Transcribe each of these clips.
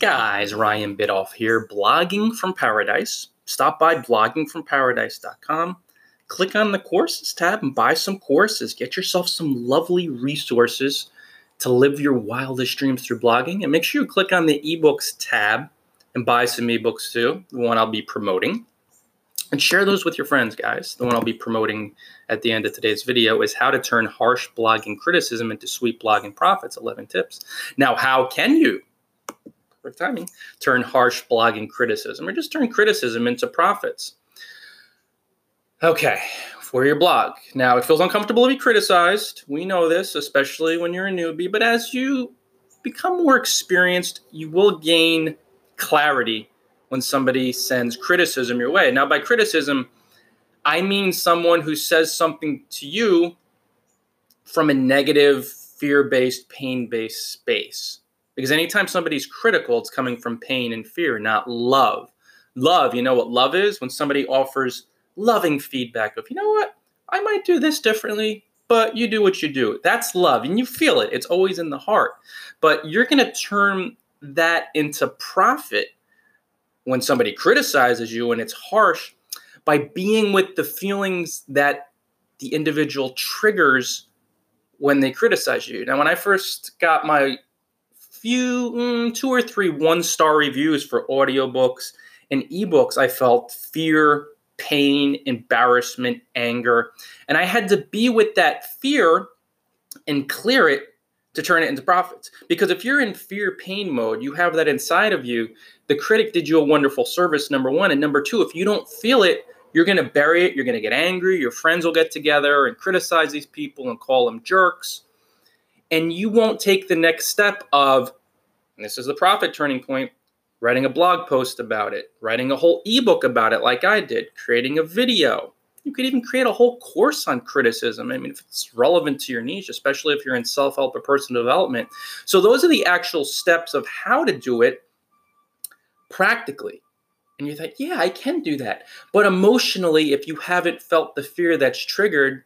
guys? Ryan Biddulph here, blogging from paradise. Stop by bloggingfromparadise.com. Click on the courses tab and buy some courses. Get yourself some lovely resources to live your wildest dreams through blogging. And make sure you click on the ebooks tab and buy some ebooks too, the one I'll be promoting. And share those with your friends, guys. The one I'll be promoting at the end of today's video is how to turn harsh blogging criticism into sweet blogging profits 11 tips. Now, how can you? Perfect timing. Turn harsh blogging criticism or just turn criticism into profits. Okay, for your blog. Now, it feels uncomfortable to be criticized. We know this, especially when you're a newbie, but as you become more experienced, you will gain clarity when somebody sends criticism your way. Now, by criticism, I mean someone who says something to you from a negative, fear based, pain based space. Because anytime somebody's critical, it's coming from pain and fear, not love. Love, you know what love is? When somebody offers loving feedback of, you know what, I might do this differently, but you do what you do. That's love, and you feel it. It's always in the heart. But you're going to turn that into profit when somebody criticizes you and it's harsh by being with the feelings that the individual triggers when they criticize you. Now, when I first got my few, mm, two or three one star reviews for audiobooks and ebooks, I felt fear, pain, embarrassment, anger. And I had to be with that fear and clear it to turn it into profits. Because if you're in fear pain mode, you have that inside of you. The critic did you a wonderful service, number one. And number two, if you don't feel it, you're going to bury it. You're going to get angry. Your friends will get together and criticize these people and call them jerks. And you won't take the next step of, this is the profit turning point, writing a blog post about it, writing a whole ebook about it, like I did, creating a video, you could even create a whole course on criticism. I mean, if it's relevant to your niche, especially if you're in self help or personal development. So, those are the actual steps of how to do it practically. And you think, yeah, I can do that. But emotionally, if you haven't felt the fear that's triggered,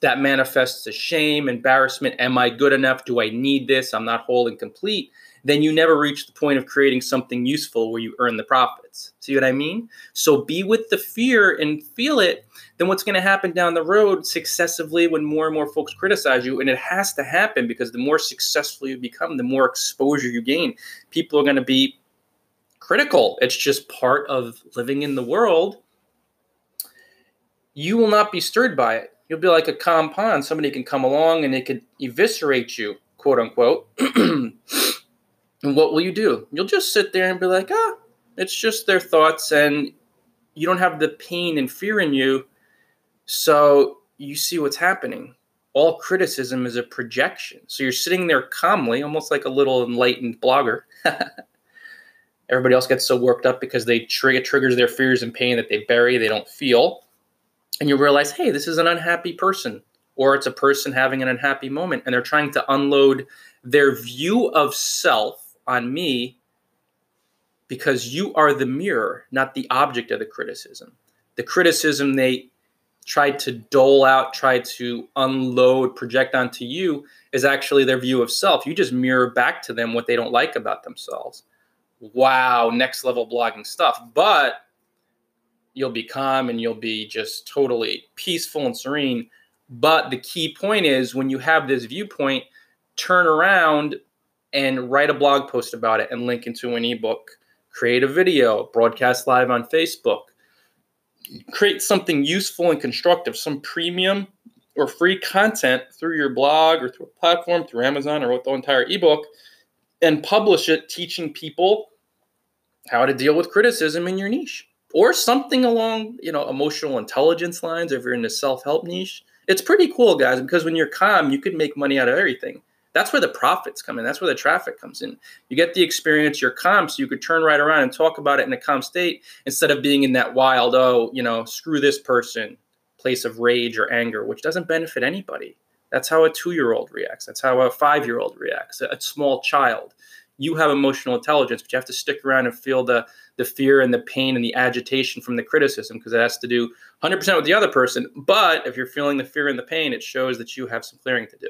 that manifests as shame, embarrassment. Am I good enough? Do I need this? I'm not whole and complete then you never reach the point of creating something useful where you earn the profits. See what I mean? So be with the fear and feel it. Then what's going to happen down the road successively when more and more folks criticize you? And it has to happen because the more successful you become, the more exposure you gain. People are going to be critical. It's just part of living in the world. You will not be stirred by it. You'll be like a calm pond. Somebody can come along and they could eviscerate you, quote unquote. And what will you do? You'll just sit there and be like, ah, it's just their thoughts, and you don't have the pain and fear in you. So you see what's happening. All criticism is a projection. So you're sitting there calmly, almost like a little enlightened blogger. Everybody else gets so worked up because they trigger triggers their fears and pain that they bury, they don't feel. And you realize, hey, this is an unhappy person, or it's a person having an unhappy moment, and they're trying to unload their view of self on me because you are the mirror, not the object of the criticism. The criticism they tried to dole out, try to unload, project onto you is actually their view of self. You just mirror back to them what they don't like about themselves. Wow, next level blogging stuff. But you'll be calm and you'll be just totally peaceful and serene. But the key point is when you have this viewpoint, turn around and write a blog post about it and link into an ebook, create a video, broadcast live on Facebook, create something useful and constructive, some premium or free content through your blog or through a platform, through Amazon or with the entire ebook, and publish it teaching people how to deal with criticism in your niche or something along you know emotional intelligence lines if you're in the self-help niche it's pretty cool guys because when you're calm you can make money out of everything that's where the profits come in. That's where the traffic comes in. You get the experience, you're calm, so you could turn right around and talk about it in a calm state instead of being in that wild, oh, you know, screw this person place of rage or anger, which doesn't benefit anybody. That's how a two year old reacts. That's how a five year old reacts, a small child. You have emotional intelligence, but you have to stick around and feel the, the fear and the pain and the agitation from the criticism because it has to do 100% with the other person. But if you're feeling the fear and the pain, it shows that you have some clearing to do.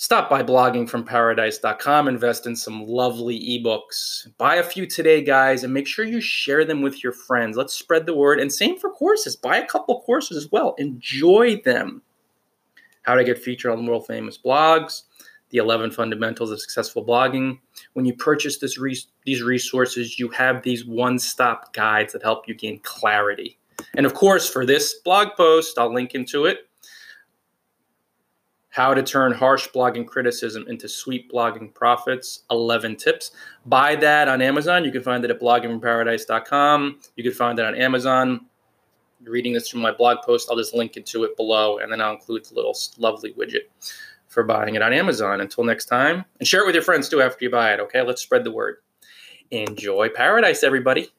Stop by bloggingfromparadise.com, invest in some lovely ebooks. Buy a few today, guys, and make sure you share them with your friends. Let's spread the word. And same for courses. Buy a couple courses as well. Enjoy them. How to get featured on the world famous blogs, the 11 fundamentals of successful blogging. When you purchase this re- these resources, you have these one stop guides that help you gain clarity. And of course, for this blog post, I'll link into it how to turn harsh blogging criticism into sweet blogging profits 11 tips. Buy that on amazon. You can find it at bloggingfromparadise.com you can find it on amazon. You're reading this from my blog post i'll just link into it below and then i'll include the little lovely widget for buying it on amazon. Until next time and share it with your friends too after you buy it okay? Let's spread the word. Enjoy paradise everybody